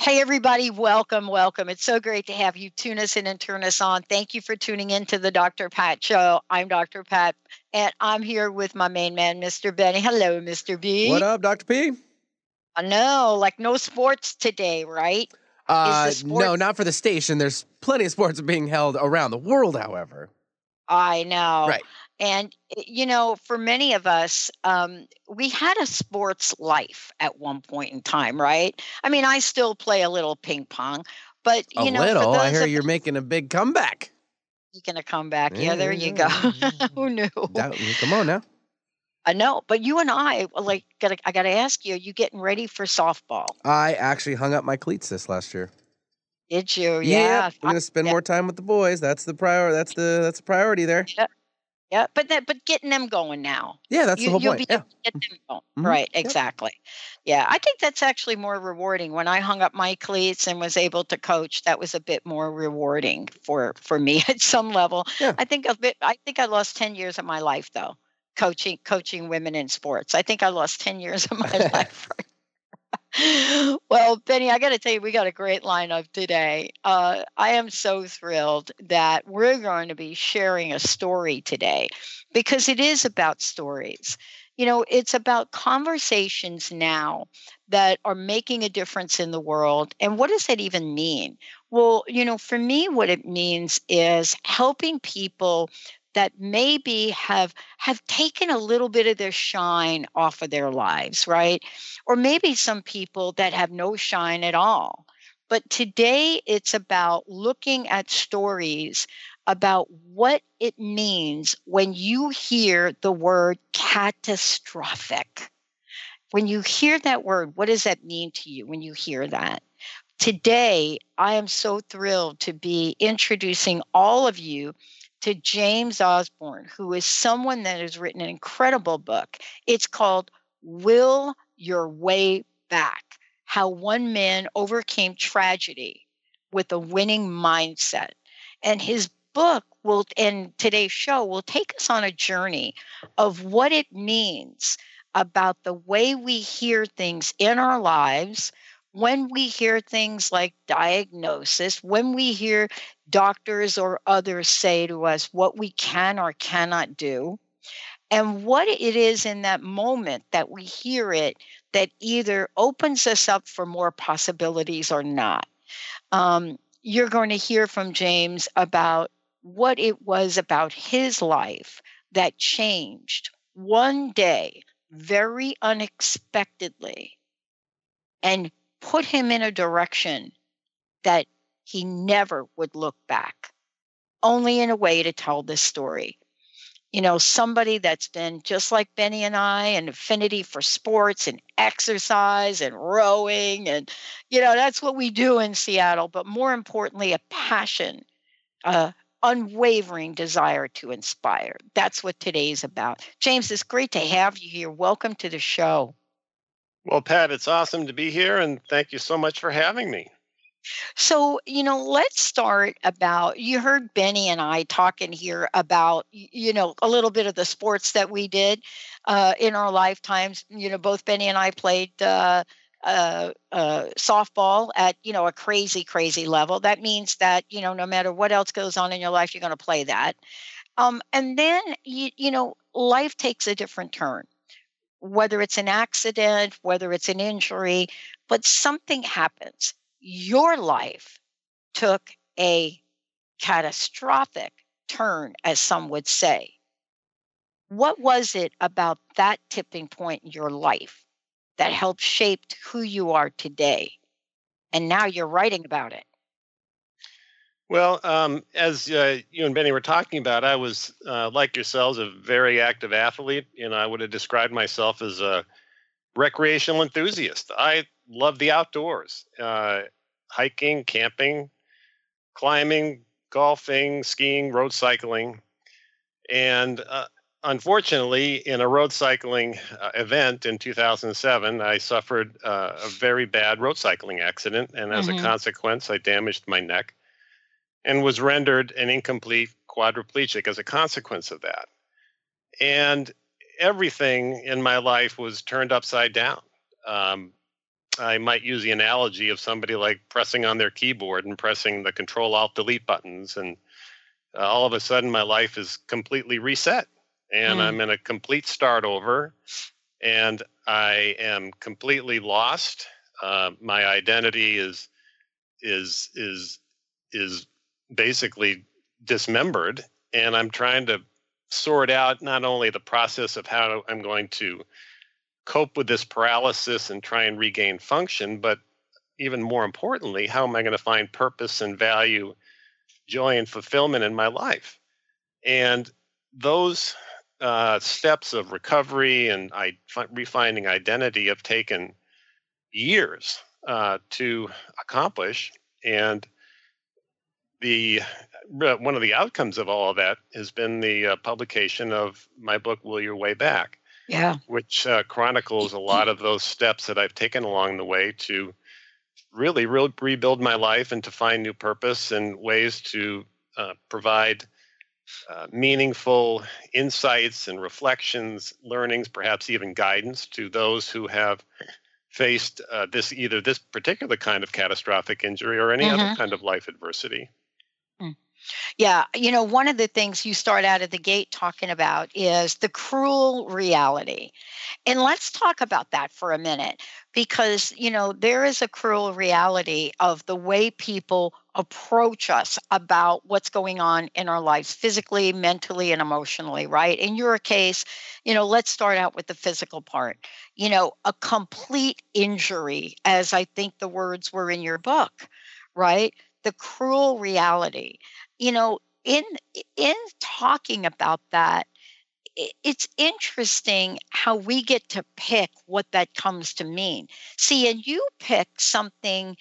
Hey, everybody, welcome, welcome. It's so great to have you tune us in and turn us on. Thank you for tuning in to the Dr. Pat Show. I'm Dr. Pat, and I'm here with my main man, Mr. Benny. Hello, Mr. B. What up, Dr. P? I know, like no sports today, right? Uh, sport- no, not for the station. There's plenty of sports being held around the world, however. I know. Right. And, eh, you know, for many of us, um, we had a sports life at one point in time, right? I mean, I still play a little ping pong, but, you a know, little. I hear you're making a big comeback. You're going to come back. Yeah, there you go. Who knew? come on now. I know, but you and I, like, gotta, I got to ask you, are you getting ready for softball? I actually hung up my cleats this last year. Did you? Yeah, yeah. I'm gonna spend yeah. more time with the boys. That's the prior. That's the that's the priority there. Yeah. Yeah, but that, but getting them going now. Yeah, that's you, the whole you'll point. Be yeah. able to get them going. Mhm. Right, Yep. exactly. Yeah, I think that's actually more rewarding. When I hung up my cleats and was able to coach, that was a bit more rewarding for for me at some level. Yeah. I think a bit. I think I lost ten years of my life though, coaching coaching women in sports. I think I lost ten years of my life. well, Benny, I got to tell you, we got a great lineup today. Uh, I am so thrilled that we're going to be sharing a story today because it is about stories. You know, it's about conversations now that are making a difference in the world. And what does that even mean? Well, you know, for me, what it means is helping people that maybe have have taken a little bit of their shine off of their lives, right? Or maybe some people that have no shine at all. But today it's about looking at stories about what it means when you hear the word catastrophic. When you hear that word, what does that mean to you when you hear that? Today, I am so thrilled to be introducing all of you to James Osborne, who is someone that has written an incredible book. It's called Will Your Way Back How One Man Overcame Tragedy with a Winning Mindset. And his book will, and today's show will take us on a journey of what it means about the way we hear things in our lives. When we hear things like diagnosis, when we hear doctors or others say to us what we can or cannot do, and what it is in that moment that we hear it that either opens us up for more possibilities or not. Um, you're going to hear from James about what it was about his life that changed one day very unexpectedly and put him in a direction that he never would look back, only in a way to tell this story. You know, somebody that's been just like Benny and I, an affinity for sports and exercise and rowing. And, you know, that's what we do in Seattle. But more importantly, a passion, a unwavering desire to inspire. That's what today's about. James, it's great to have you here. Welcome to the show. Well, Pat, it's awesome to be here, and thank you so much for having me. So, you know, let's start about you heard Benny and I talking here about, you know, a little bit of the sports that we did uh, in our lifetimes. You know, both Benny and I played uh, uh, uh, softball at you know a crazy crazy level that means that you know no matter what else goes on in your life you're going to play that um, and then you, you know life takes a different turn whether it's an accident whether it's an injury but something happens your life took a catastrophic turn as some would say what was it about that tipping point in your life that helped shape who you are today. And now you're writing about it. Well, um, as uh, you and Benny were talking about, I was, uh, like yourselves, a very active athlete. You know, I would have described myself as a recreational enthusiast. I love the outdoors, uh, hiking, camping, climbing, golfing, skiing, road cycling. And uh, unfortunately, in a road cycling uh, event in 2007, I suffered uh, a very bad road cycling accident. And as mm-hmm. a consequence, I damaged my neck and was rendered an incomplete quadriplegic as a consequence of that. And everything in my life was turned upside down. Um, I might use the analogy of somebody like pressing on their keyboard and pressing the control alt delete buttons and uh, all of a sudden my life is completely reset and mm. I'm in a complete start over, and I am completely lost. Uh, my identity is is is is basically dismembered, and I'm trying to sort out not only the process of how I'm going to cope with this paralysis and try and regain function, but even more importantly, how am I going to find purpose and value, joy and fulfillment in my life? And those uh, steps of recovery and I, refining identity have taken years uh, to accomplish. And the one of the outcomes of all of that has been the uh, publication of my book will your way back yeah which uh, chronicles a lot of those steps that i've taken along the way to really, really rebuild my life and to find new purpose and ways to uh, provide uh, meaningful insights and reflections, learnings, perhaps even guidance to those who have faced uh, this either this particular kind of catastrophic injury or any mm-hmm. other kind of life adversity. Yeah, you know, one of the things you start out of the gate talking about is the cruel reality. And let's talk about that for a minute because, you know, there is a cruel reality of the way people approach us about what's going on in our lives physically, mentally, and emotionally, right? In your case, you know, let's start out with the physical part. You know, a complete injury, as I think the words were in your book, right? The cruel reality you know in in talking about that it's interesting how we get to pick what that comes to mean. See and you pick something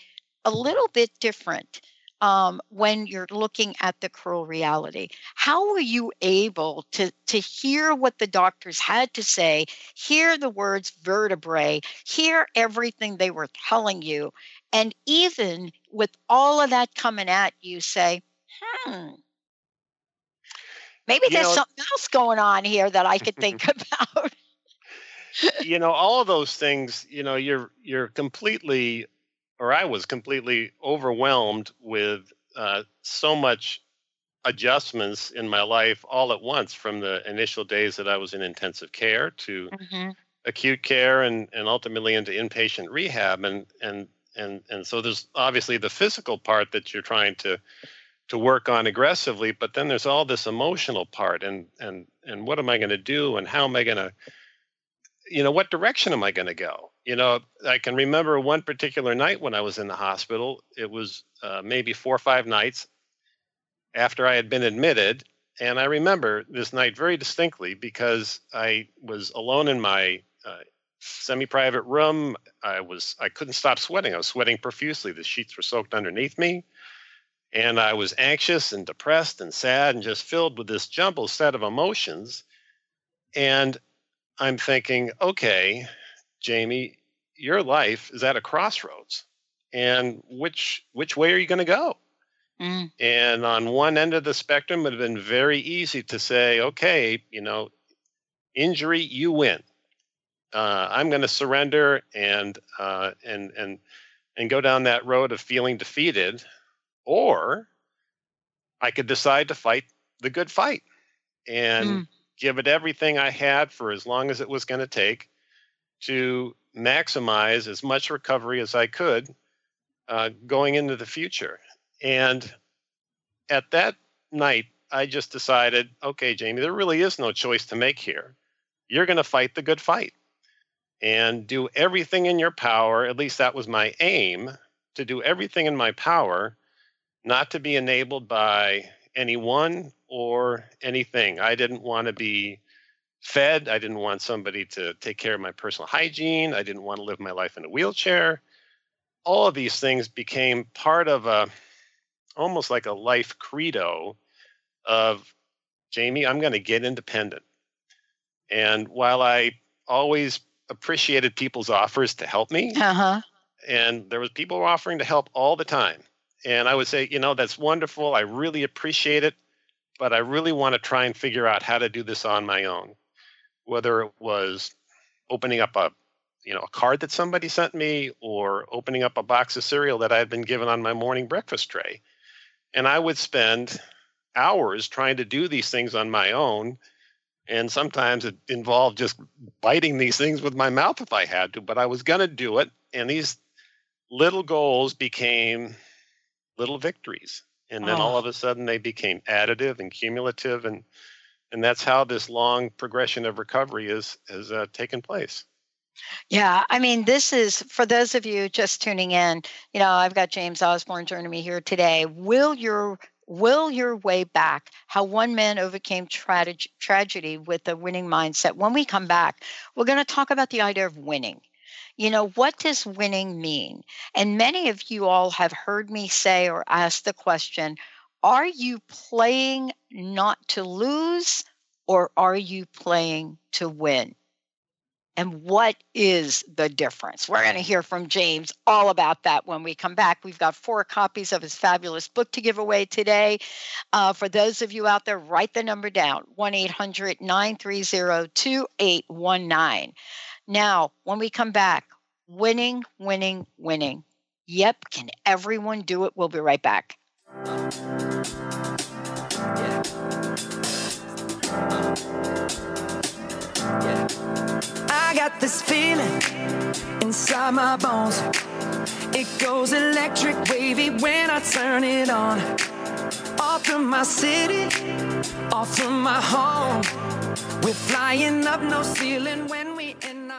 a little bit different um, when you're looking at the cruel reality. How were you able to to hear what the doctors had to say hear the words vertebrae hear everything they were telling you and even with all of that coming at you say hmm, maybe you there's know, something else going on here that I could think about. you know, all of those things, you know, you're you're completely or I was completely overwhelmed with uh, so much adjustments in my life all at once from the initial days that I was in intensive care to mm-hmm. acute care and, and ultimately into inpatient rehab and and and and so there's obviously the physical part that you're trying to to work on aggressively but then there's all this emotional part and and and what am i going to do and how am i going to you know what direction am i going to go? You know i can remember one particular night when i was in the hospital. It was uh, maybe four or five nights after i had been admitted and i remember this night very distinctly because i was alone in my uh, semi-private room. I was i couldn't stop sweating. I was sweating profusely. The sheets were soaked underneath me and I was anxious and depressed and sad and just filled with this jumbled set of emotions. And I'm thinking, okay, Jamie, your life is at a crossroads. And which which way are you going to go? Mm. And on one end of the spectrum, it would have been very easy to say, okay, you know, injury, you win. uh, I'm going to surrender and uh, and and and go down that road of feeling defeated, or I could decide to fight the good fight and mm. give it everything I had for as long as it was going to take to maximize as much recovery as I could uh, going into the future. And at that night, I just decided, okay, Jamie, there really is no choice to make here. You're going to fight the good fight and do everything in your power. At least that was my aim to do everything in my power, not to be enabled by anyone or anything. I didn't want to be fed. I didn't want somebody to take care of my personal hygiene. I didn't want to live my life in a wheelchair. All of these things became part of a almost like a life credo of Jamie, I'm going to get independent. And while I always appreciated people's offers to help me, uh-huh. and there was people offering to help all the time, and I would say, you know, that's wonderful. I really appreciate it, but I really want to try and figure out how to do this on my own. Whether it was opening up a you know a card that somebody sent me or opening up a box of cereal that I had been given on my morning breakfast tray. And I would spend hours trying to do these things on my own. And sometimes it involved just biting these things with my mouth if I had to, but I was going to do it. And these little goals became little victories. And then oh. all of a sudden they became additive and cumulative. And, and that's how this long progression of recovery is, has uh, taken place. Yeah, I mean, this is for those of you just tuning in. You know, I've got James Osborne joining me here today. Will your will your way back how one man overcame tra- tragedy with a winning mindset when we come back we're going to talk about the idea of winning you know what does winning mean and many of you all have heard me say or ask the question are you playing not to lose or are you playing to win and what is the difference? We're going to hear from James all about that when we come back. We've got four copies of his fabulous book to give away today. Uh, for those of you out there, write the number down 1 800 930 2819. Now, when we come back, winning, winning, winning. Yep, can everyone do it? We'll be right back. I got this feeling inside my bones. It goes electric wavy when I turn it on. Off from my city, off from my home. We're flying up no ceiling when we zone.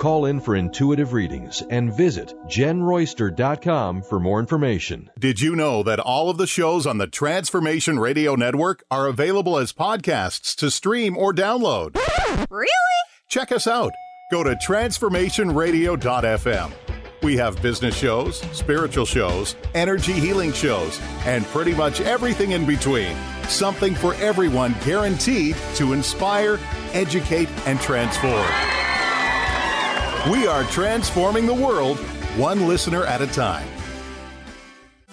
Call in for intuitive readings and visit jenroyster.com for more information. Did you know that all of the shows on the Transformation Radio Network are available as podcasts to stream or download? Really? Check us out Go to transformationradio.fm. We have business shows, spiritual shows, energy healing shows, and pretty much everything in between. Something for everyone guaranteed to inspire, educate, and transform. We are transforming the world one listener at a time.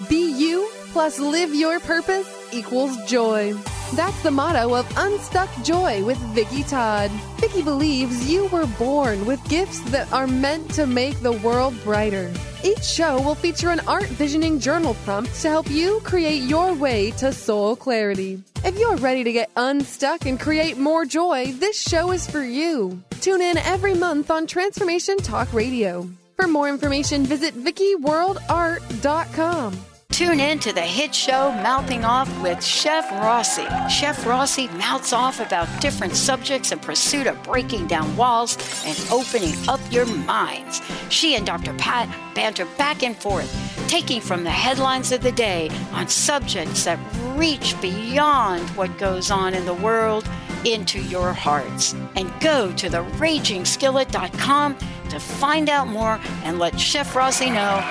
Be you plus live your purpose equals joy. That's the motto of Unstuck Joy with Vicki Todd. Vicki believes you were born with gifts that are meant to make the world brighter. Each show will feature an art visioning journal prompt to help you create your way to soul clarity. If you're ready to get unstuck and create more joy, this show is for you. Tune in every month on Transformation Talk Radio. For more information, visit VickiWorldArt.com. Tune in to the hit show Mouthing Off with Chef Rossi. Chef Rossi mouths off about different subjects in pursuit of breaking down walls and opening up your minds. She and Dr. Pat banter back and forth, taking from the headlines of the day on subjects that reach beyond what goes on in the world into your hearts. And go to theragingskillet.com to find out more and let Chef Rossi know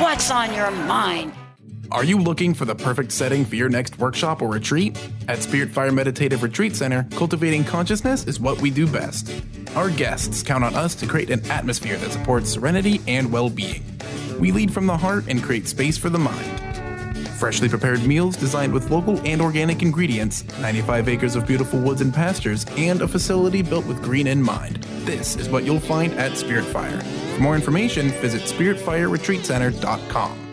what's on your mind. Are you looking for the perfect setting for your next workshop or retreat? At Spirit Fire Meditative Retreat Center, cultivating consciousness is what we do best. Our guests count on us to create an atmosphere that supports serenity and well being. We lead from the heart and create space for the mind. Freshly prepared meals designed with local and organic ingredients, 95 acres of beautiful woods and pastures, and a facility built with green in mind. This is what you'll find at Spirit Fire. For more information, visit spiritfireretreatcenter.com.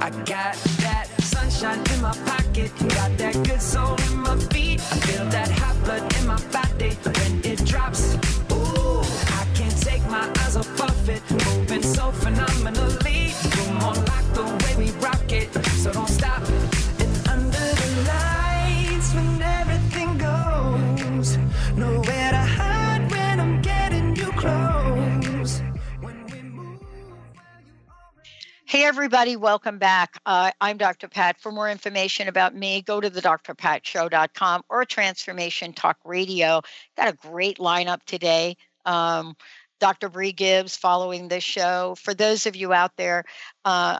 I got that sunshine in my pocket, got that good soul in my feet. I feel that hot blood in my body when it drops. Ooh, I can't take my eyes off it, moving so phenomenally. So don't stop. And under the lights, when everything goes, nowhere to hide when I'm getting you close. Hey, everybody, welcome back. Uh, I'm Dr. Pat. For more information about me, go to the drpatshow.com or Transformation Talk Radio. Got a great lineup today. Um, Dr. Bree Gibbs following this show. For those of you out there, uh,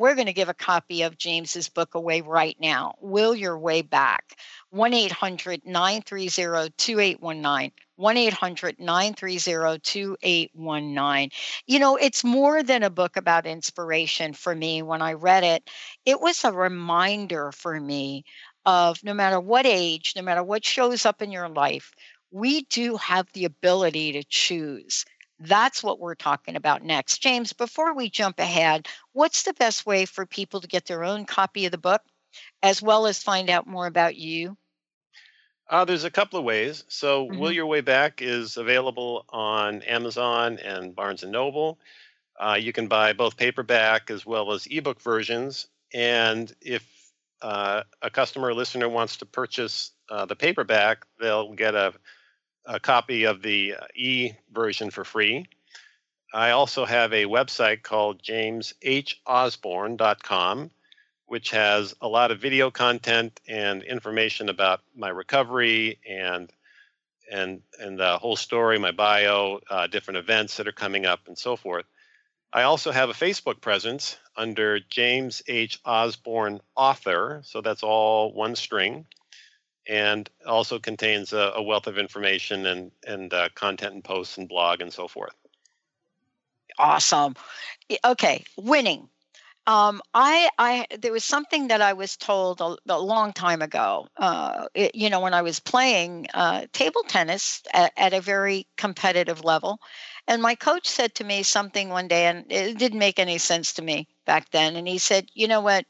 we're going to give a copy of James's book away right now. Will Your Way Back. 1 800 930 2819. 1 800 930 2819. You know, it's more than a book about inspiration for me when I read it. It was a reminder for me of no matter what age, no matter what shows up in your life, we do have the ability to choose. That's what we're talking about next. James, before we jump ahead, what's the best way for people to get their own copy of the book as well as find out more about you? Uh, there's a couple of ways. So, mm-hmm. Will Your Way Back is available on Amazon and Barnes and Noble. Uh, you can buy both paperback as well as ebook versions. And if uh, a customer or listener wants to purchase uh, the paperback, they'll get a a copy of the uh, e version for free. I also have a website called jameshosborne.com, which has a lot of video content and information about my recovery and and and the whole story, my bio, uh, different events that are coming up, and so forth. I also have a Facebook presence under James H. Osborne Author, so that's all one string and also contains a, a wealth of information and and uh, content and posts and blog and so forth. Awesome. Okay, winning. Um, I, I, there was something that I was told a, a long time ago. Uh, it, you know, when I was playing uh, table tennis at, at, a very competitive level, and my coach said to me something one day, and it didn't make any sense to me back then. And he said, "You know what?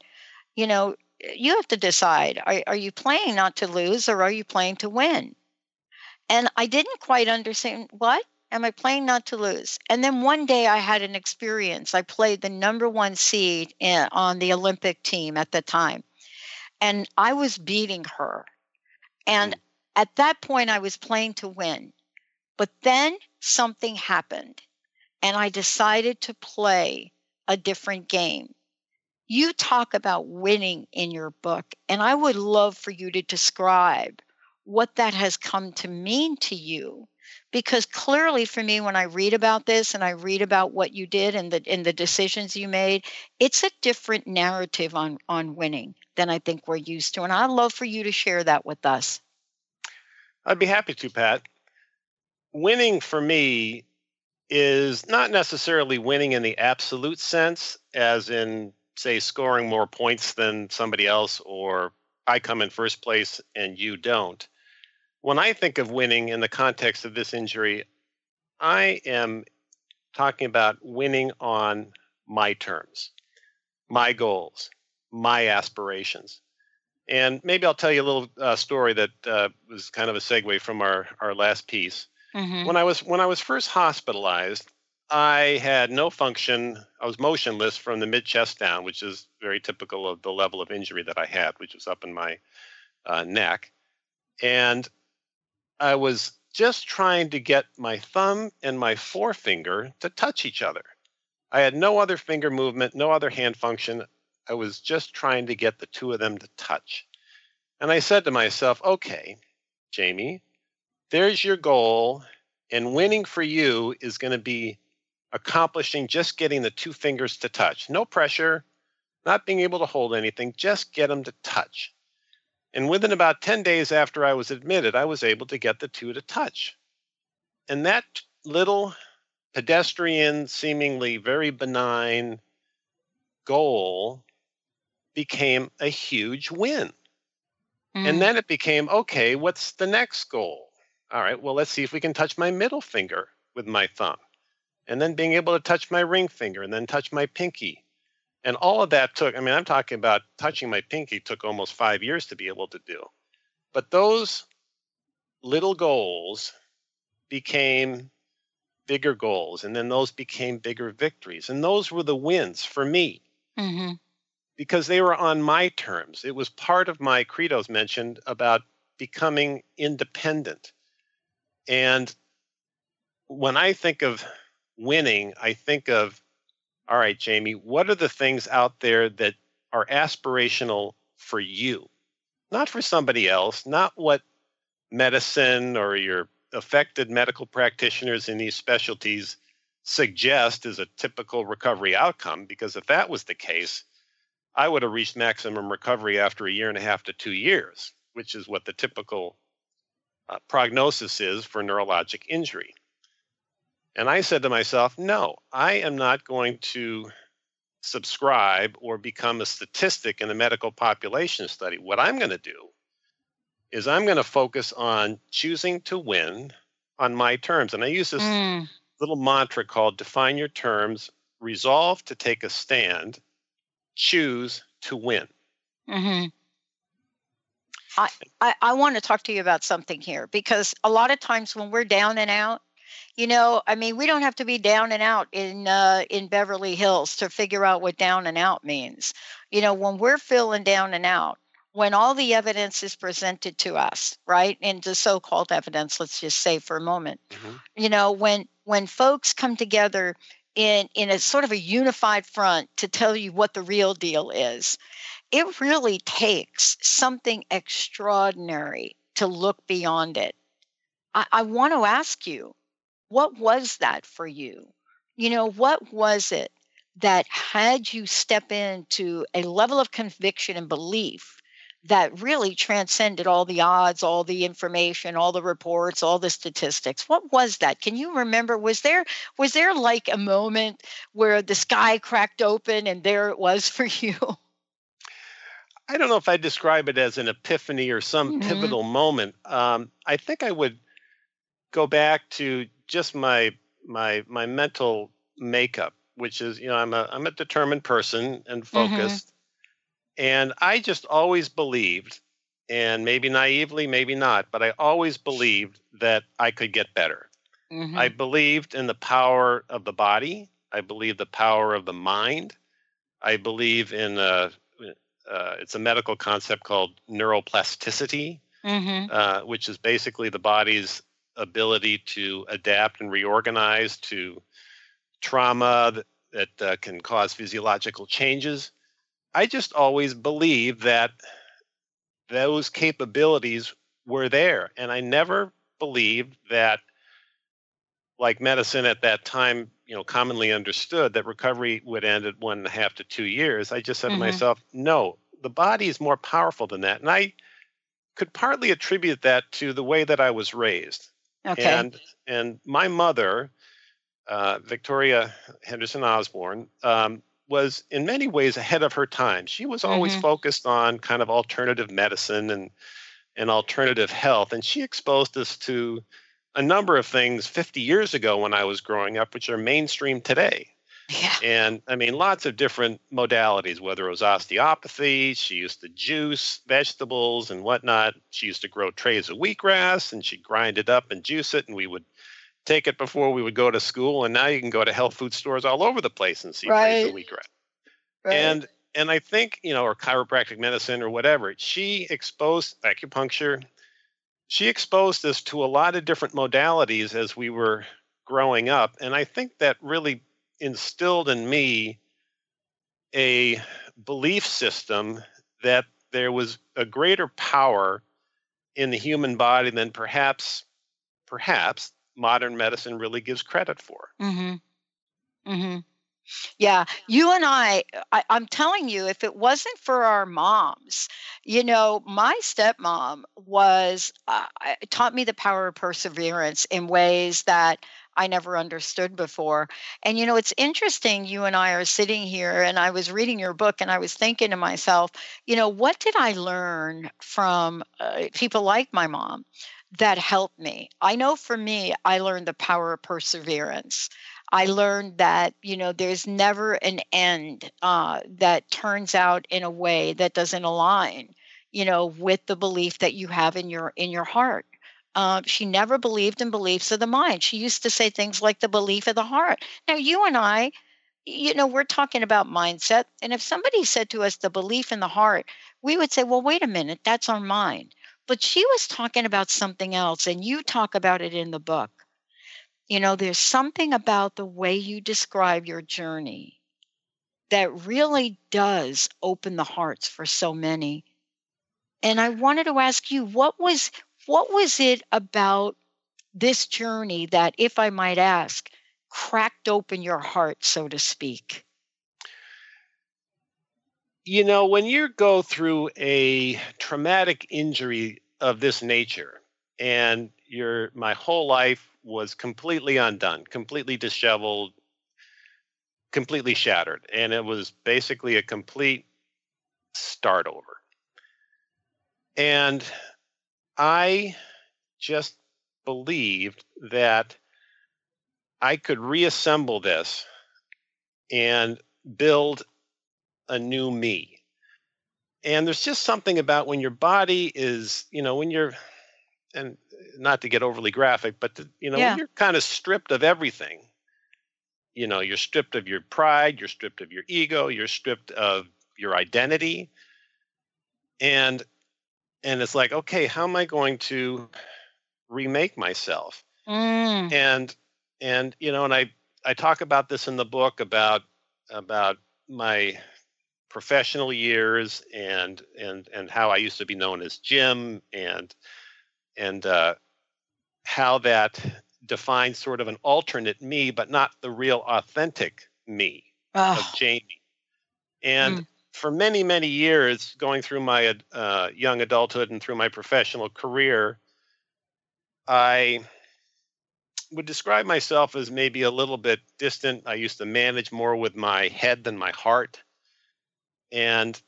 You know, you have to decide are, are you playing not to lose or are you playing to win? And I didn't quite understand what? Am I playing not to lose? And then one day I had an experience. I played the number one seed in, on the Olympic team at the time, and I was beating her. And mm. at that point, I was playing to win. But then something happened, and I decided to play a different game you talk about winning in your book, and I would love for you to describe what that has come to mean to you. Because clearly for me when i read about this and i read about what you did and the and the decisions you made it's a different narrative on on winning than i think we're used to and i'd love for you to share that with us. I'd be happy to pat. Winning for me is not necessarily winning in the absolute sense as in say scoring more points than somebody else or I come in first place and you don't. When I think of winning in the context of this injury, I am talking about winning on my terms, my goals, my aspirations. And maybe I'll tell you a little uh, story that uh, was kind of a segue from our, our last piece. Mm-hmm. When I was when I was first hospitalized, I had no function. I was motionless from the mid chest down, which is very typical of the level of injury that I had, which was up in my uh, neck. And I was just trying to get my thumb and my forefinger to touch each other. I had no other finger movement, no other hand function. I was just trying to get the two of them to touch. And I said to myself, okay, Jamie, there's your goal. And winning for you is going to be accomplishing just getting the two fingers to touch. No pressure, not being able to hold anything, just get them to touch. And within about 10 days after I was admitted, I was able to get the two to touch. And that little pedestrian, seemingly very benign goal became a huge win. Mm. And then it became okay, what's the next goal? All right, well, let's see if we can touch my middle finger with my thumb. And then being able to touch my ring finger and then touch my pinky. And all of that took, I mean, I'm talking about touching my pinky took almost five years to be able to do. But those little goals became bigger goals. And then those became bigger victories. And those were the wins for me. Mm-hmm because they were on my terms. It was part of my credos mentioned about becoming independent. And when I think of winning, I think of, all right, Jamie, what are the things out there that are aspirational for you? Not for somebody else, not what medicine or your affected medical practitioners in these specialties suggest is a typical recovery outcome, because if that was the case, I would have reached maximum recovery after a year and a half to two years, which is what the typical uh, prognosis is for neurologic injury. And I said to myself, no, I am not going to subscribe or become a statistic in a medical population study. What I'm going to do is I'm going to focus on choosing to win on my terms. And I use this mm. little mantra called define your terms, resolve to take a stand, choose to win. Mm-hmm. I, I, I want to talk to you about something here because a lot of times when we're down and out, you know, I mean, we don't have to be down and out in uh, in Beverly Hills to figure out what down and out means. You know, when we're feeling down and out, when all the evidence is presented to us, right, and the so-called evidence, let's just say for a moment, mm-hmm. you know, when when folks come together in in a sort of a unified front to tell you what the real deal is it really takes something extraordinary to look beyond it I, I want to ask you what was that for you you know what was it that had you step into a level of conviction and belief that really transcended all the odds, all the information, all the reports, all the statistics. What was that? Can you remember? Was there was there like a moment where the sky cracked open and there it was for you? I don't know if I describe it as an epiphany or some mm-hmm. pivotal moment. Um, I think I would go back to just my my my mental makeup, which is you know I'm a I'm a determined person and mm-hmm. focused. Mm-hmm and I just always believed, and maybe naively, maybe not, but I always believed that I could get better. Mm-hmm. I believed in the power of the body. I believe the power of the mind. I believe in uh, uh, it's a medical concept called neuroplasticity, mm-hmm. uh, which is basically the body's ability to adapt and reorganize to trauma that, that uh, can cause physiological changes. I just always believed that those capabilities were there. And I never believed that, like medicine at that time, you know, commonly understood that recovery would end at one and a half to two years. I just said mm-hmm. to myself, no, the body is more powerful than that. And I could partly attribute that to the way that I was raised. Okay. And and my mother, uh, Victoria Henderson Osborne, um, was in many ways ahead of her time. She was always mm-hmm. focused on kind of alternative medicine and and alternative health, and she exposed us to a number of things 50 years ago when I was growing up, which are mainstream today. Yeah. And I mean, lots of different modalities, whether it was osteopathy, she used to juice vegetables and whatnot. She used to grow trays of wheatgrass and she'd grind it up and juice it, and we would take it before we would go to school, and now you can go to health food stores all over the place and see right. praise wheatgrass. Right. And and I think you know, or chiropractic medicine or whatever. She exposed acupuncture. She exposed us to a lot of different modalities as we were growing up, and I think that really instilled in me a belief system that there was a greater power in the human body than perhaps perhaps modern medicine really gives credit for. Mm-hmm. Mm-hmm. Yeah, you and I, I, I'm telling you, if it wasn't for our moms, you know, my stepmom was uh, taught me the power of perseverance in ways that I never understood before. And you know, it's interesting. You and I are sitting here, and I was reading your book, and I was thinking to myself, you know, what did I learn from uh, people like my mom? that helped me. I know for me, I learned the power of perseverance. I learned that you know there's never an end uh, that turns out in a way that doesn't align, you know, with the belief that you have in your in your heart. Uh, she never believed in beliefs of the mind. She used to say things like the belief of the heart. Now you and I, you know, we're talking about mindset, and if somebody said to us the belief in the heart, we would say, well, wait a minute, that's our mind. But she was talking about something else, and you talk about it in the book. You know, there's something about the way you describe your journey that really does open the hearts for so many. And I wanted to ask you, what was what was it about this journey that, if I might ask, cracked open your heart, so to speak? You know, when you go through a traumatic injury of this nature and your my whole life was completely undone, completely disheveled, completely shattered, and it was basically a complete start over. And I just believed that I could reassemble this and build a new me. And there's just something about when your body is, you know, when you're, and not to get overly graphic, but to, you know, Yeah. when you're kind of stripped of everything, you know, you're stripped of your pride, you're stripped of your ego, you're stripped of your identity. And and it's like, okay, how am I going to remake myself? Mm, and and you know and i i talk about this in the book about about my professional years and and and how i used to be known as jim and and uh how that defines sort of an alternate me but not the real authentic me of oh, jamie and Mm. For many many years going through my uh, young adulthood and through my professional career i would describe myself as maybe a little bit distant. I used to manage more with my head than my heart. And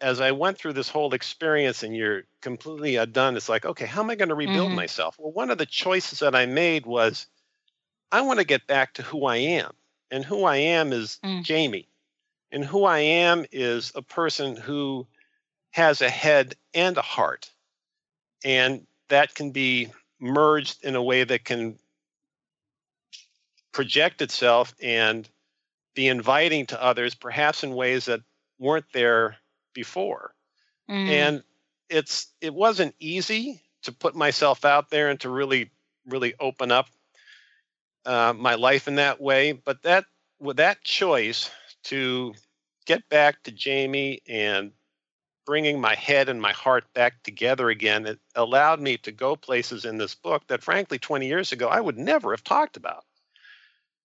as I went through this whole experience and you're completely undone, it's like, okay, how am I going to rebuild Mhm. myself? Well, one of the choices that I made was I want to get back to who I am. And who I am is Mm. Jamie. And who I am is a person who has a head and a heart. And that can be merged in a way that can project itself and be inviting to others, perhaps in ways that weren't there before. mm, And it's it wasn't easy to put myself out there and to really really open up uh, my life in that way. But that with that choice to get back to Jamie and bringing my head and my heart back together again, it allowed me to go places in this book that, frankly, 20 years ago I would never have talked about.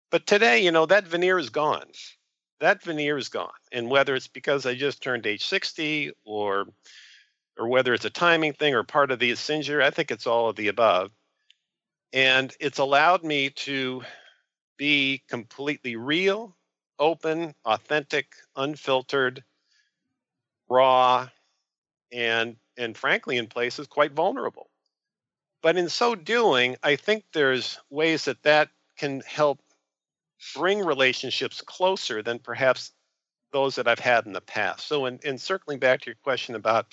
But today, you know, that veneer is gone. That veneer is gone. And whether it's because I just turned age 60 or or whether it's a timing thing or part of the Asinger, I think it's all of the above. And it's allowed me to be completely real, open, authentic, unfiltered, raw, and and frankly in places quite vulnerable. But in so doing, I think there's ways that that can help bring relationships closer than perhaps those that I've had in the past. So in, in circling back to your question about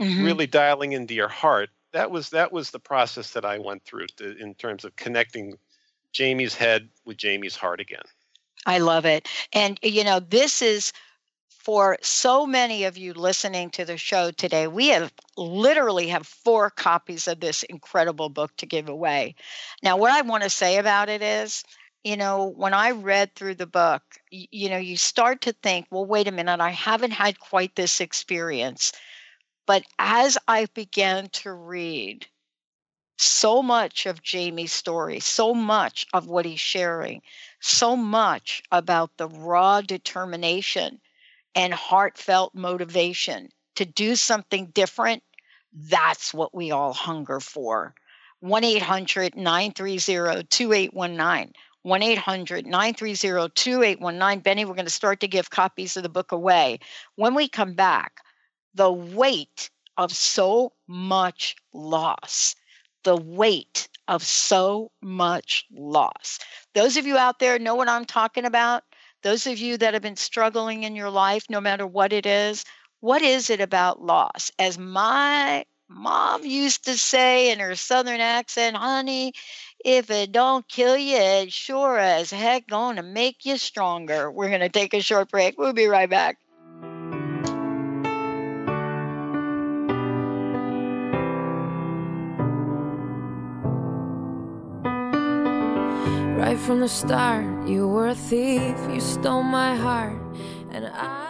mhm. really dialing into your heart, that was that was the process that I went through to, in terms of connecting Jamie's head with Jamie's heart again. I love it. And, eh, you know, this is for so many of you listening to the show today. We have literally have four copies of this incredible book to give away. Now, what I want to say about it is, you know, when I read through the book, y- you know, you start to think, well, wait a minute, I haven't had quite this experience. But as I began to read so much of Jamie's story, so much of what he's sharing, so much about the raw determination and heartfelt motivation to do something different, that's what we all hunger for. 1 800 930 2819. 1 800 930 2819. Benny, we're going to start to give copies of the book away. When we come back, the weight of so much loss, the weight of so much loss. Those of you out there know what I'm talking about. Those of you that have been struggling in your life, no matter what it is, what is it about loss? As my mom used to say in her southern accent, honey, if it don't kill you, it sure as heck gonna make you stronger. We're gonna take a short break. We'll be right back. Right from the start, you were a thief, you stole my heart, and I.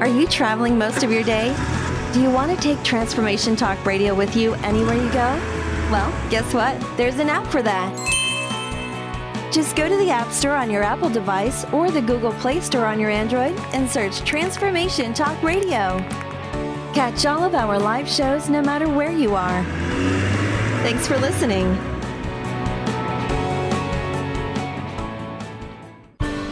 Are you traveling most of your day? Do you want to take Transformation Talk Radio with you anywhere you go? Well, guess what? There's an app for that. Just go to the App Store on your Apple device or the Google Play Store on your Android and search Transformation Talk Radio. Catch all of our live shows no matter where you are. Thanks for listening.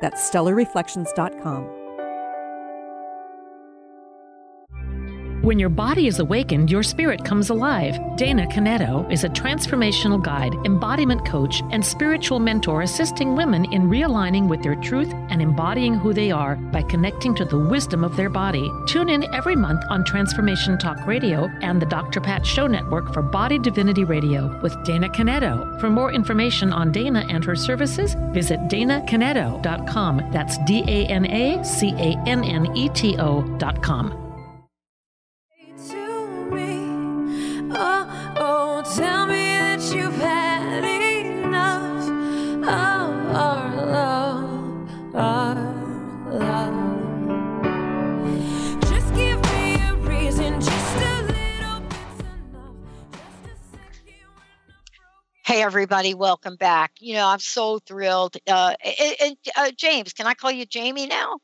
That's stellarreflections.com. When your body is awakened, your spirit comes alive. Dana Canetto is a transformational guide, embodiment coach, and spiritual mentor assisting women in realigning with their truth and embodying who they are by connecting to the wisdom of their body. Tune in every month on Transformation Talk Radio and the Dr. Pat Show Network for Body Divinity Radio with Dana Canetto. For more information on Dana and her services, visit danacanetto.com. That's D A N A C A N N E T O.com. tell me that you've had enough of our love, our love. Just give me a reason, just a little bit's enough. Hey, everybody, welcome back. You know, I'm so thrilled. Uh, and, uh, James, can I call you Jamie now?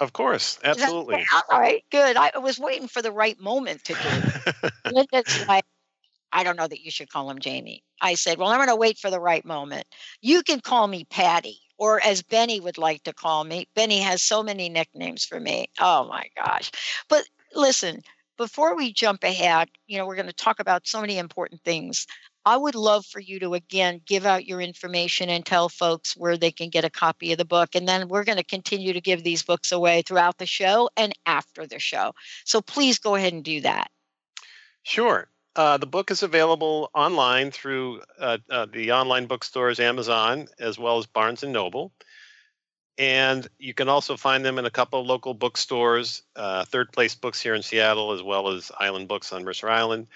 Of course, absolutely. All right, good. I was waiting for the right moment to do it. Linda's like, I don't know that you should call him Jamie. I said, Well, I'm going to wait for the right moment. You can call me Patty, or as Benny would like to call me. Benny has so many nicknames for me. Oh my gosh. But listen, before we jump ahead, you know, we're going to talk about so many important things. I would love for you to again give out your information and tell folks where they can get a copy of the book. And then we're going to continue to give these books away throughout the show and after the show. So please go ahead and do that. Sure. Uh, the book is available online through uh, uh, the online bookstores Amazon as well as Barnes and Noble. And you can also find them in a couple of local bookstores, uh, Third Place Books here in Seattle, as well as Island Books on Mercer Island.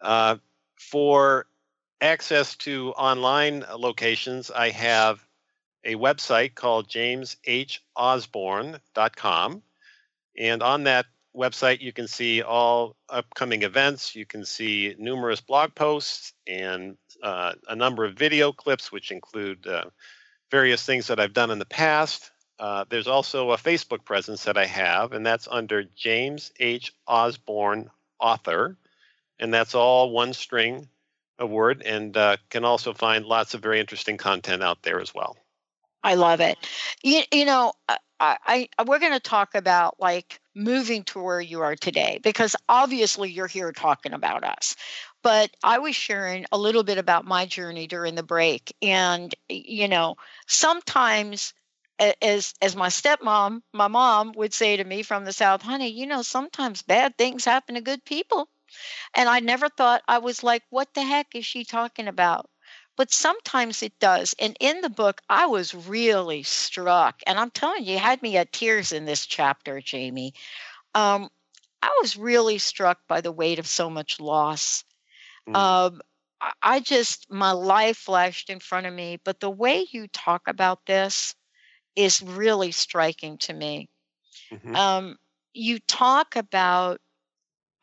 Uh, for access to online locations, I have a website called jameshosborne.com. And on that website, you can see all upcoming events. You can see numerous blog posts and uh, a number of video clips, which include uh, various things that I've done in the past. Uh, there's also a Facebook presence that I have, and that's under James H. Osborne Author. And that's all one string of word, and uh, can also find lots of very interesting content out there as well. I love it. You, you know, uh, I, I uh, we're going to talk about like moving to where you are today because obviously you're here talking about us. But I was sharing a little bit about my journey during the break, and you know, sometimes as as my stepmom, my mom would say to me from the south, "Honey, you know, sometimes bad things happen to good people." And I never thought I was like, "What the heck is she talking about?" But sometimes it does. And in the book, I was really struck. And I'm telling you, you had me at tears in this chapter, Jamie. Um, I was really struck by the weight of so much loss. Mm. Um, I just, my life flashed in front of me. But the way you talk about this is really striking to me. Mm-hmm. Um, you talk about,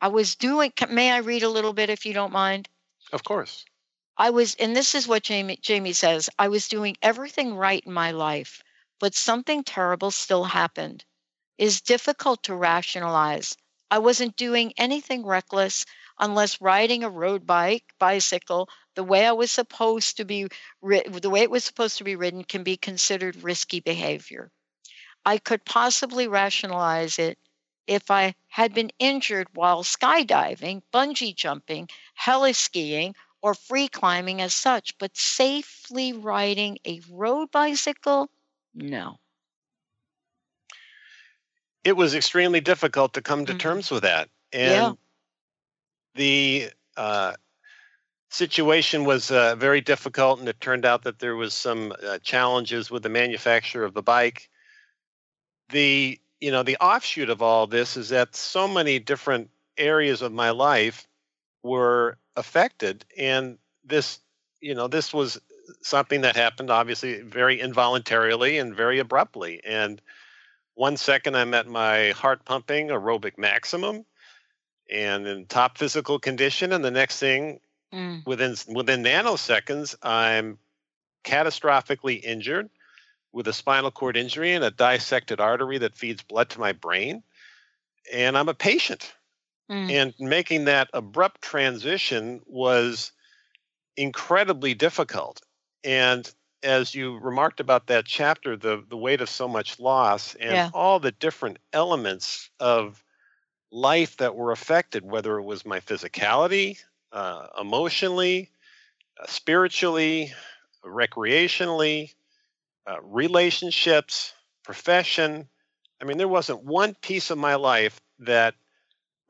I was doing, may I read a little bit if you don't mind? Of course. I was, and this is what Jamie, Jamie says I was doing everything right in my life, but something terrible still happened. It is difficult to rationalize. I wasn't doing anything reckless unless riding a road bike, bicycle, the way I was supposed to be, the way it was supposed to be ridden can be considered risky behavior. I could possibly rationalize it if I had been injured while skydiving, bungee jumping, heli skiing, or free climbing as such, but safely riding a road bicycle, no. It was extremely difficult to come to mm-hmm. terms with that. And yeah. the uh, situation was uh, very difficult, and it turned out that there was some uh, challenges with the manufacturer of the bike. The you know the offshoot of all this is that so many different areas of my life were affected and this you know this was something that happened obviously very involuntarily and very abruptly and one second i'm at my heart pumping aerobic maximum and in top physical condition and the next thing mm. within within nanoseconds i'm catastrophically injured with a spinal cord injury and a dissected artery that feeds blood to my brain and i'm a patient Mm. And making that abrupt transition was incredibly difficult. And as you remarked about that chapter, the, the weight of so much loss and yeah. all the different elements of life that were affected, whether it was my physicality, uh, emotionally, uh, spiritually, recreationally, uh, relationships, profession. I mean, there wasn't one piece of my life that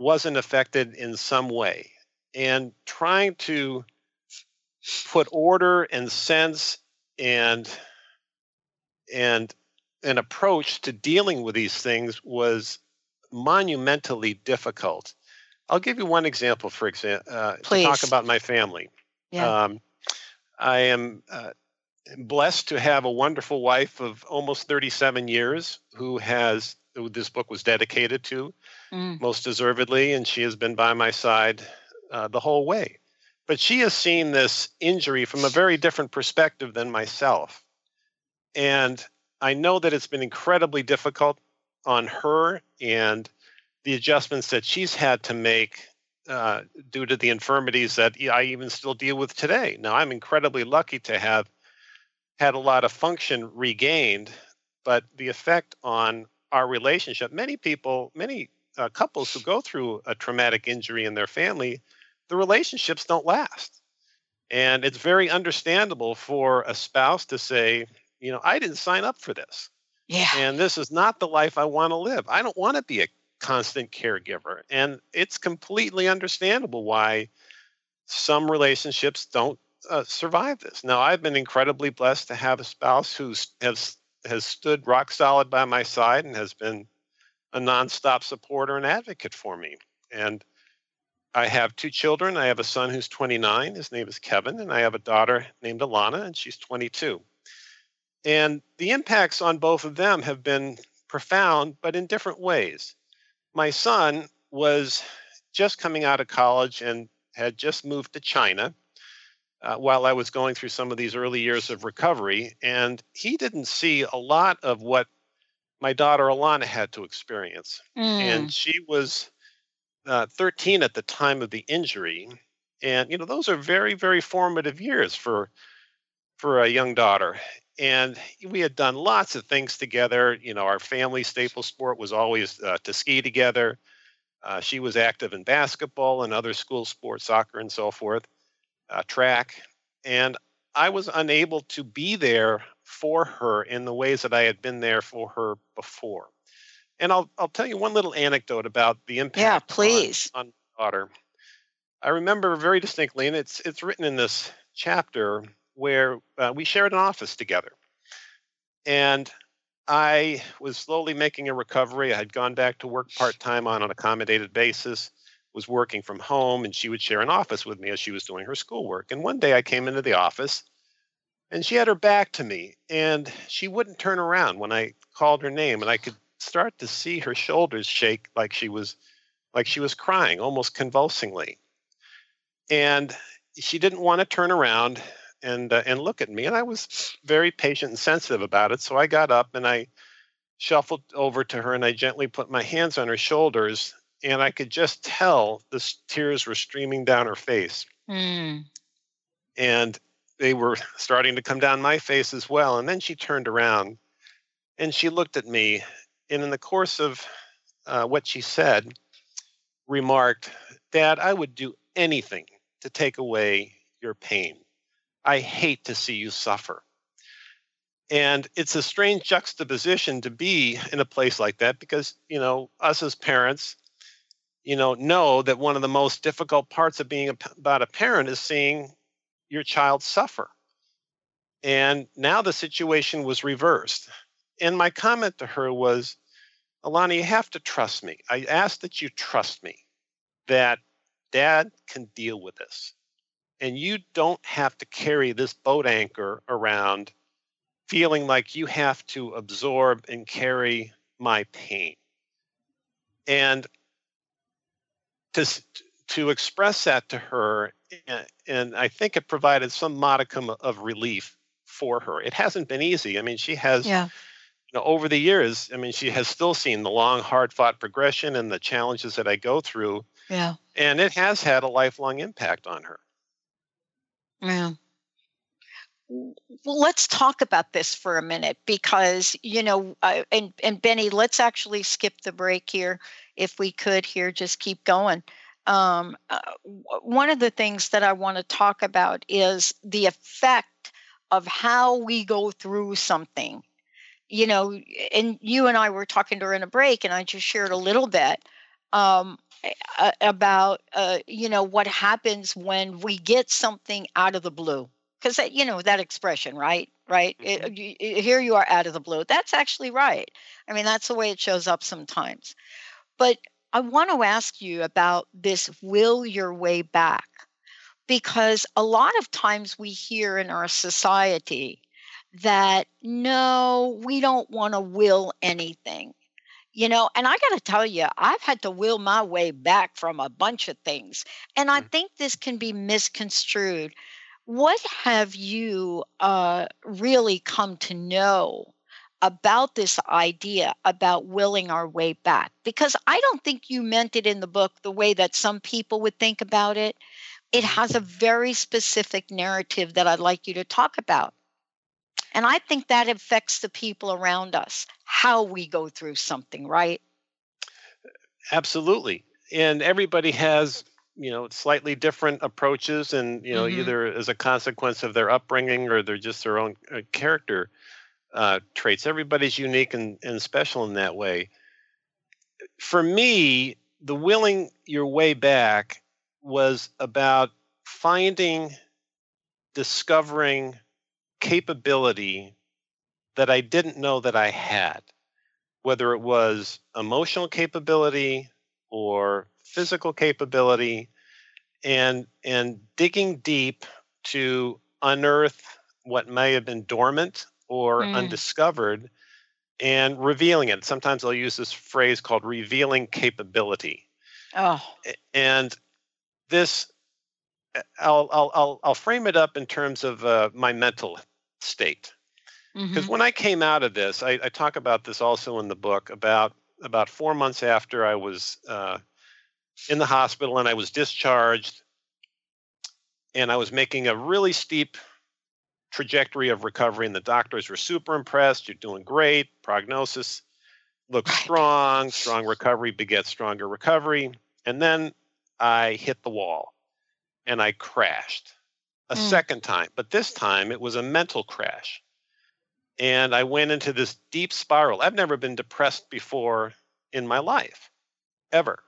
wasn't affected in some way. And trying to put order and sense and and an approach to dealing with these things was monumentally difficult. I'll give you one example, for example, uh, to talk about my family. Yeah. Um, I am uh, blessed to have a wonderful wife of almost 37 years who has, who this book was dedicated to mm. most deservedly, and she has been by my side uh, the whole way. But she has seen this injury from a very different perspective than myself. And I know that it's been incredibly difficult on her and the adjustments that she's had to make uh, due to the infirmities that I even still deal with today. Now, I'm incredibly lucky to have had a lot of function regained, but the effect on our relationship, many people, many uh, couples who go through a traumatic injury in their family, the relationships don't last. And it's very understandable for a spouse to say, you know, I didn't sign up for this. Yeah. And this is not the life I want to live. I don't want to be a constant caregiver. And it's completely understandable why some relationships don't uh, survive this. Now, I've been incredibly blessed to have a spouse who has has stood rock solid by my side and has been a nonstop supporter and advocate for me. And I have two children. I have a son who's 29. His name is Kevin, and I have a daughter named Alana, and she's 22. And the impacts on both of them have been profound, but in different ways. My son was just coming out of college and had just moved to China uh, while I was going through some of these early years of recovery. And he didn't see a lot of what my daughter Alana had to experience. Mm. And she was uh, 13 at the time of the injury. And, you know, those are very, very formative years for for a young daughter. And we had done lots of things together. You know, our family staple sport was always uh, to ski together. Uh, she was active in basketball and other school sports, soccer and so forth uh, track, and I was unable to be there for her in the ways that I had been there for her before. And I'll I'll tell you one little anecdote about the impact. Yeah, please. On, on daughter. I remember very distinctly, and it's it's written in this chapter where uh, we shared an office together, and I was slowly making a recovery. I had gone back to work part time on an accommodated basis was working from home and she would share an office with me as she was doing her schoolwork. And one day I came into the office and she had her back to me and she wouldn't turn around when I called her name and I could start to see her shoulders shake like she was like she was crying almost convulsingly. And she didn't want to turn around and uh, and look at me and I was very patient and sensitive about it so I got up and I shuffled over to her and I gently put my hands on her shoulders and I could just tell the tears were streaming down her face. Mm. And they were starting to come down my face as well. And then she turned around and she looked at me. And in the course of uh, what she said, remarked, Dad, I would do anything to take away your pain. I hate to see you suffer. And it's a strange juxtaposition to be in a place like that because, you know, us as parents, you know know that one of the most difficult parts of being a, about a parent is seeing your child suffer. And now the situation was reversed. And my comment to her was alana you have to trust me. I ask that you trust me that dad can deal with this. And you don't have to carry this boat anchor around feeling like you have to absorb and carry my pain. And to to express that to her and i think it provided some modicum of relief for her. It hasn't been easy. I mean she has yeah. you know over the years i mean she has still seen the long hard fought progression and the challenges that i go through. Yeah. And it has had a lifelong impact on her. Yeah let's talk about this for a minute because you know uh, and and benny let's actually skip the break here if we could here just keep going. Um, uh, one of the things that i want to talk about is the effect of how we go through something. You know and you and i were talking during a break and i just shared a little bit um, about uh, you know what happens when we get something out of the blue because you know that expression right right? It, Mm-hmm. you, you- here you are out of the blue. That's actually right. I mean that's the way it shows up sometimes. But i want to ask you about this will your way back because a lot of times we hear in our society that no we don't want to will anything. You know and i got to tell you i've had to will my way back from a bunch of things and i think this can be misconstrued what have you uh, really come to know about this idea about willing our way back? Because I don't think you meant it in the book the way that some people would think about it. It has a very specific narrative that I'd like you to talk about. And I think that affects the people around us, how we go through something, right? Absolutely. And everybody has, you know, slightly different approaches, and, you know, Mhm. either as a consequence of their upbringing or they're just their own uh, character uh, traits. Everybody's unique and, and special in that way. For me, the willing your way back was about finding, discovering capability that I didn't know that I had, whether it was emotional capability or physical capability, and and digging deep to unearth what may have been dormant or Mm. undiscovered and revealing it. Sometimes I'll use this phrase called revealing capability. Oh, And this I'll I'll I'll, I'll frame it up in terms of uh, my mental state. Because mhm. when I came out of this, I, I talk about this also in the book. About about four months after I was uh, in the hospital and I was discharged, and I was making a really steep trajectory of recovery, and the doctors were super impressed. You're doing great. Prognosis looks strong. Strong recovery begets stronger recovery. And then I hit the wall, and I crashed a Mm. second time. But this time it was a mental crash and I went into this deep spiral. I've never been depressed before in my life, ever.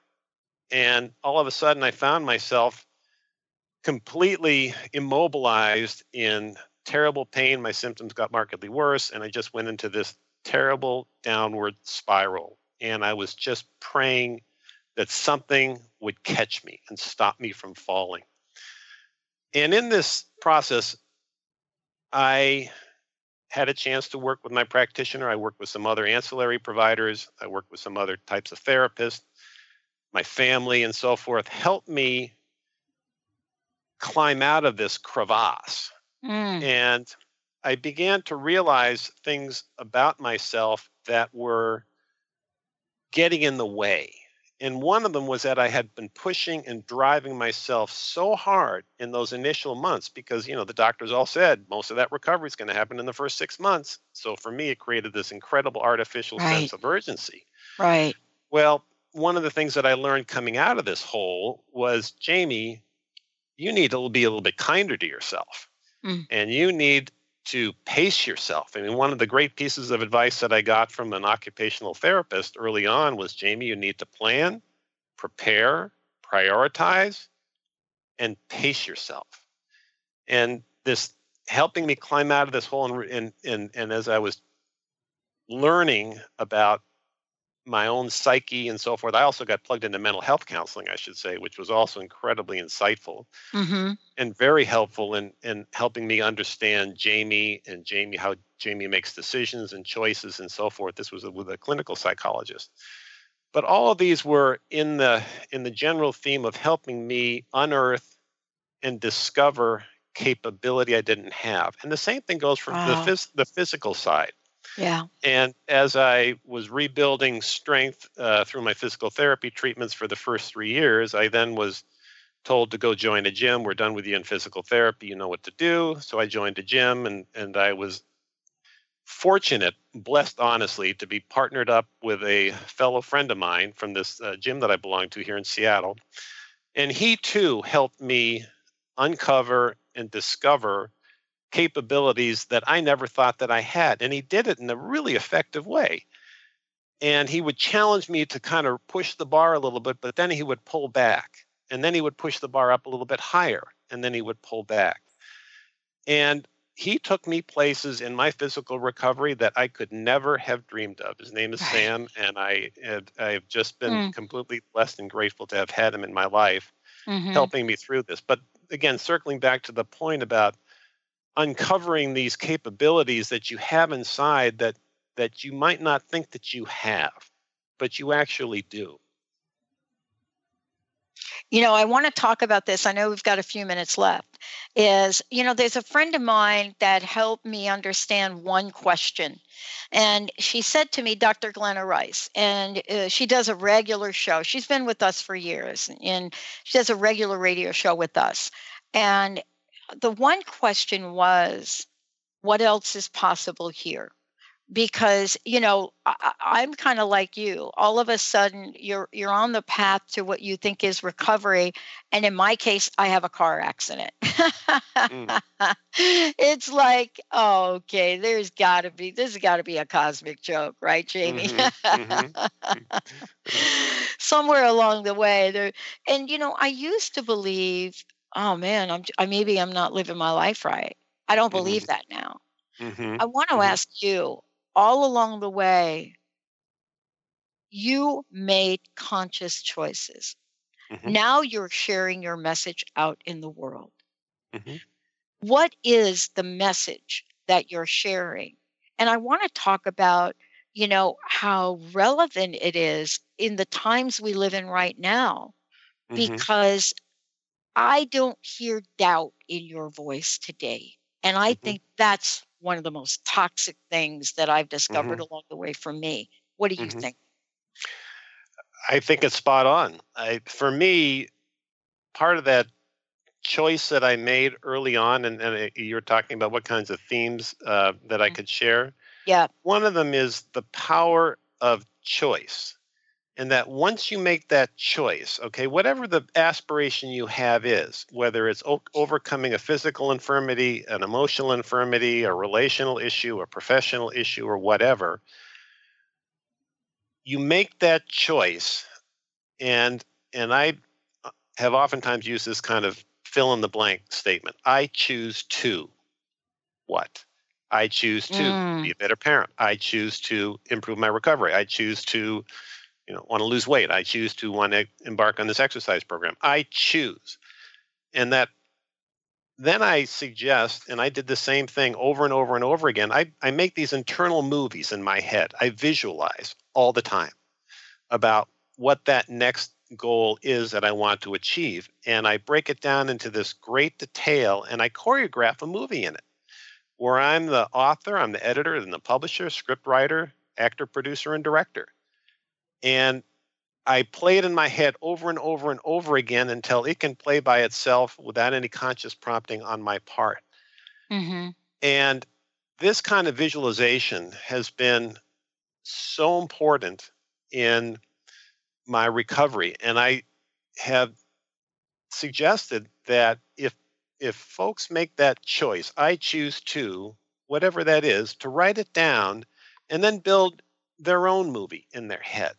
And all of a sudden, I found myself completely immobilized in terrible pain. My symptoms got markedly worse, and I just went into this terrible downward spiral. And I was just praying that something would catch me and stop me from falling. And in this process, I had a chance to work with my practitioner. I worked with some other ancillary providers. I worked with some other types of therapists. My family and so forth helped me climb out of this crevasse. Mm. And I began to realize things about myself that were getting in the way. And one of them was that I had been pushing and driving myself so hard in those initial months because, you know, the doctors all said most of that recovery is going to happen in the first six months. So for me, it created this incredible artificial Right. sense of urgency. right. Well, one of the things that I learned coming out of this hole was Jamie, you need to be a little bit kinder to yourself Mm. and you need to pace yourself. I mean, one of the great pieces of advice that I got from an occupational therapist early on was Jamie, you need to plan, prepare, prioritize, and pace yourself. And this helping me climb out of this hole and, and, and, and as I was learning about my own psyche and so forth. I also got plugged into mental health counseling, I should say, which was also incredibly insightful Mm-hmm. and very helpful in in helping me understand Jamie and Jamie how Jamie makes decisions and choices and so forth. This was with a clinical psychologist. But all of these were in the in the general theme of helping me unearth and discover capability I didn't have. And the same thing goes for the phys- the physical side. Yeah. And as I was rebuilding strength uh, through my physical therapy treatments for the first three years, I then was told to go join a gym. We're done with you in physical therapy. You know what to do. So I joined a gym, and and I was fortunate, blessed, honestly, to be partnered up with a fellow friend of mine from this uh, gym that I belong to here in Seattle, and he too helped me uncover and discover capabilities that I never thought that I had. And he did it in a really effective way. And he would challenge me to kind of push the bar a little bit, but then he would pull back. And then he would push the bar up a little bit higher. And then he would pull back. And he took me places in my physical recovery that I could never have dreamed of. His name is Sam, and I had, I have just been Mm. completely blessed and grateful to have had him in my life Mhm. helping me through this. But again, circling back to the point about uncovering these capabilities that you have inside that that you might not think that you have, but you actually do. You know, I want to talk about this. I know we've got a few minutes left. Is, you know, there's a friend of mine that helped me understand one question. And she said to me, Dr. Glenna Rice, and uh, she does a regular show. She's been with us for years, and she does a regular radio show with us. And the one question was, what else is possible here? because you know I, am kind of like you all of a sudden you're you're on the path to what you think is recovery and in my case i have a car accident mm. it's like oh, okay there's got to be this has got to be a cosmic joke right jamie mm-hmm. Mm-hmm. somewhere along the way there and you know i used to believe oh man i'm I, maybe i'm not living my life right i don't believe mm-hmm. that now Mm-hmm. I want to mm-hmm. ask you all along the way, you made conscious choices. Mm-hmm. Now you're sharing your message out in the world. Mm-hmm. What is the message that you're sharing? And I want to talk about, you know, how relevant it is in the times we live in right now, mm-hmm. because I don't hear doubt in your voice today. And I mm-hmm. think that's one of the most toxic things that I've discovered mm-hmm. along the way for me. What do you mm-hmm. think? I think it's spot on. I, for me, part of that choice that I made early on, and, and you were talking about what kinds of themes uh, that I mm-hmm. could share. Yeah. One of them is the power of choice and that once you make that choice, okay, whatever the aspiration you have is, whether it's o- overcoming a physical infirmity, an emotional infirmity, a relational issue, a professional issue, or whatever, you make that choice. And and I uh, have oftentimes used this kind of fill in the blank statement. I choose to what? I choose to mm. be a better parent. I choose to improve my recovery. I choose to you know want to lose weight i choose to want to embark on this exercise program. I choose. And that then i suggest and i did the same thing over and over and over again i, I make these internal movies in my head. I visualize all the time about what that next goal is that i want to achieve and i break it down into this great detail and i choreograph a movie in it. Where i'm the author i'm the editor and the publisher script writer actor producer and director and I play it in my head over and over and over again until it can play by itself without any conscious prompting on my part. Mm-hmm. And this kind of visualization has been so important in my recovery. And I have suggested that if if folks make that choice, I choose to, whatever that is, to write it down and then build their own movie in their head.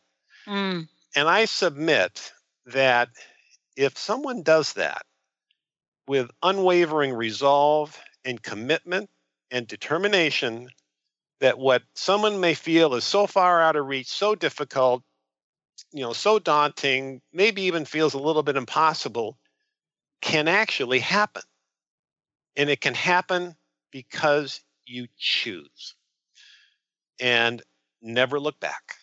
Mm. And I submit that if someone does that with unwavering resolve and commitment and determination, that what someone may feel is so far out of reach, so difficult, you know, so daunting, maybe even feels a little bit impossible, can actually happen. And it can happen because you choose. And never look back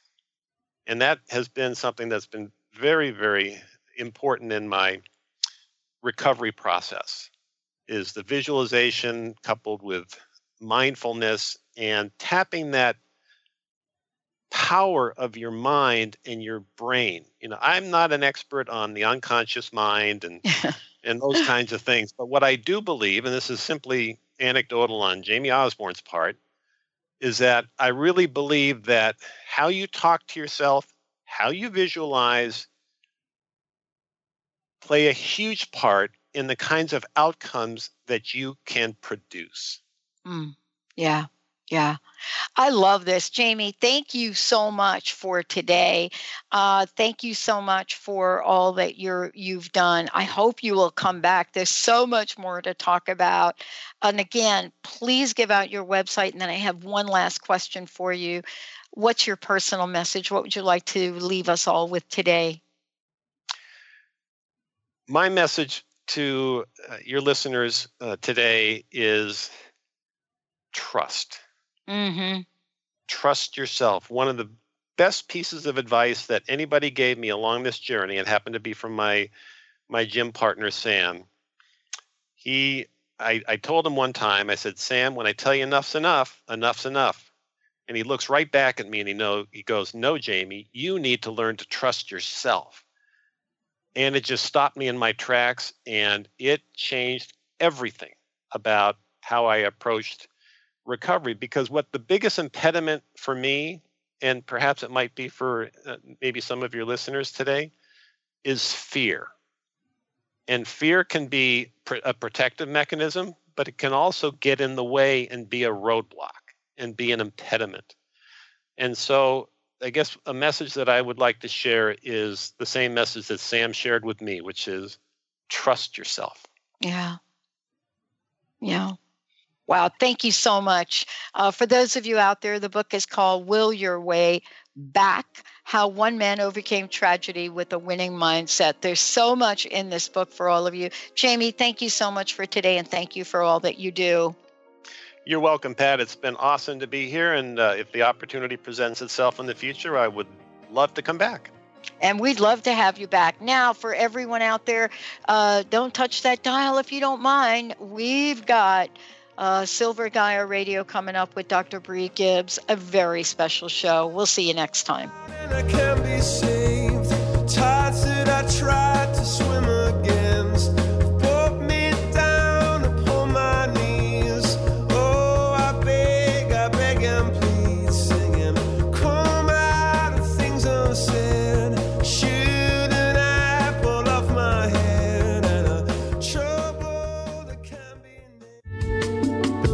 and that has been something that's been very very important in my recovery process is the visualization coupled with mindfulness and tapping that power of your mind and your brain. You know i'm not an expert on the unconscious mind and and those kinds of things but what i do believe and this is simply anecdotal on jamie osborne's part is that I really believe that how you talk to yourself, how you visualize, play a huge part in the kinds of outcomes that you can produce. Mm, yeah. Yeah, I love this. Jamie, thank you so much for today. Uh, thank you so much for all that you're you've done. I hope you will come back. There's so much more to talk about. And again, please give out your website. And then I have one last question for you. What's your personal message? What would you like to leave us all with today? My message to uh, your listeners uh, today is trust Mm-hmm. Trust yourself. One of the best pieces of advice that anybody gave me along this journey, it happened to be from my my gym partner Sam. He, I, I told him one time, I said, Sam, when I tell you enough's enough, enough's enough. And he looks right back at me and he know he goes, No, Jamie, you need to learn to trust yourself. And it just stopped me in my tracks and it changed everything about how I approached recovery because what the biggest impediment for me and perhaps it might be for uh, maybe some of your listeners today is fear. And fear can be a protective mechanism but it can also get in the way and be a roadblock and be an impediment. And so i guess a message that i would like to share is the same message that sam shared with me which is trust yourself. Yeah. Yeah Wow, thank you so much. Uh, for those of you out there, the book is called Will Your Way Back How One Man Overcame Tragedy with a Winning Mindset. There's so much in this book for all of you. Jamie, thank you so much for today and thank you for all that you do. You're welcome, Pat. It's been awesome to be here. And uh, if the opportunity presents itself in the future, I would love to come back. And we'd love to have you back. Now, for everyone out there, uh, don't touch that dial if you don't mind. We've got uh, Silver Gaia Radio coming up with Dr. Bree Gibbs. A very special show. We'll see you next time.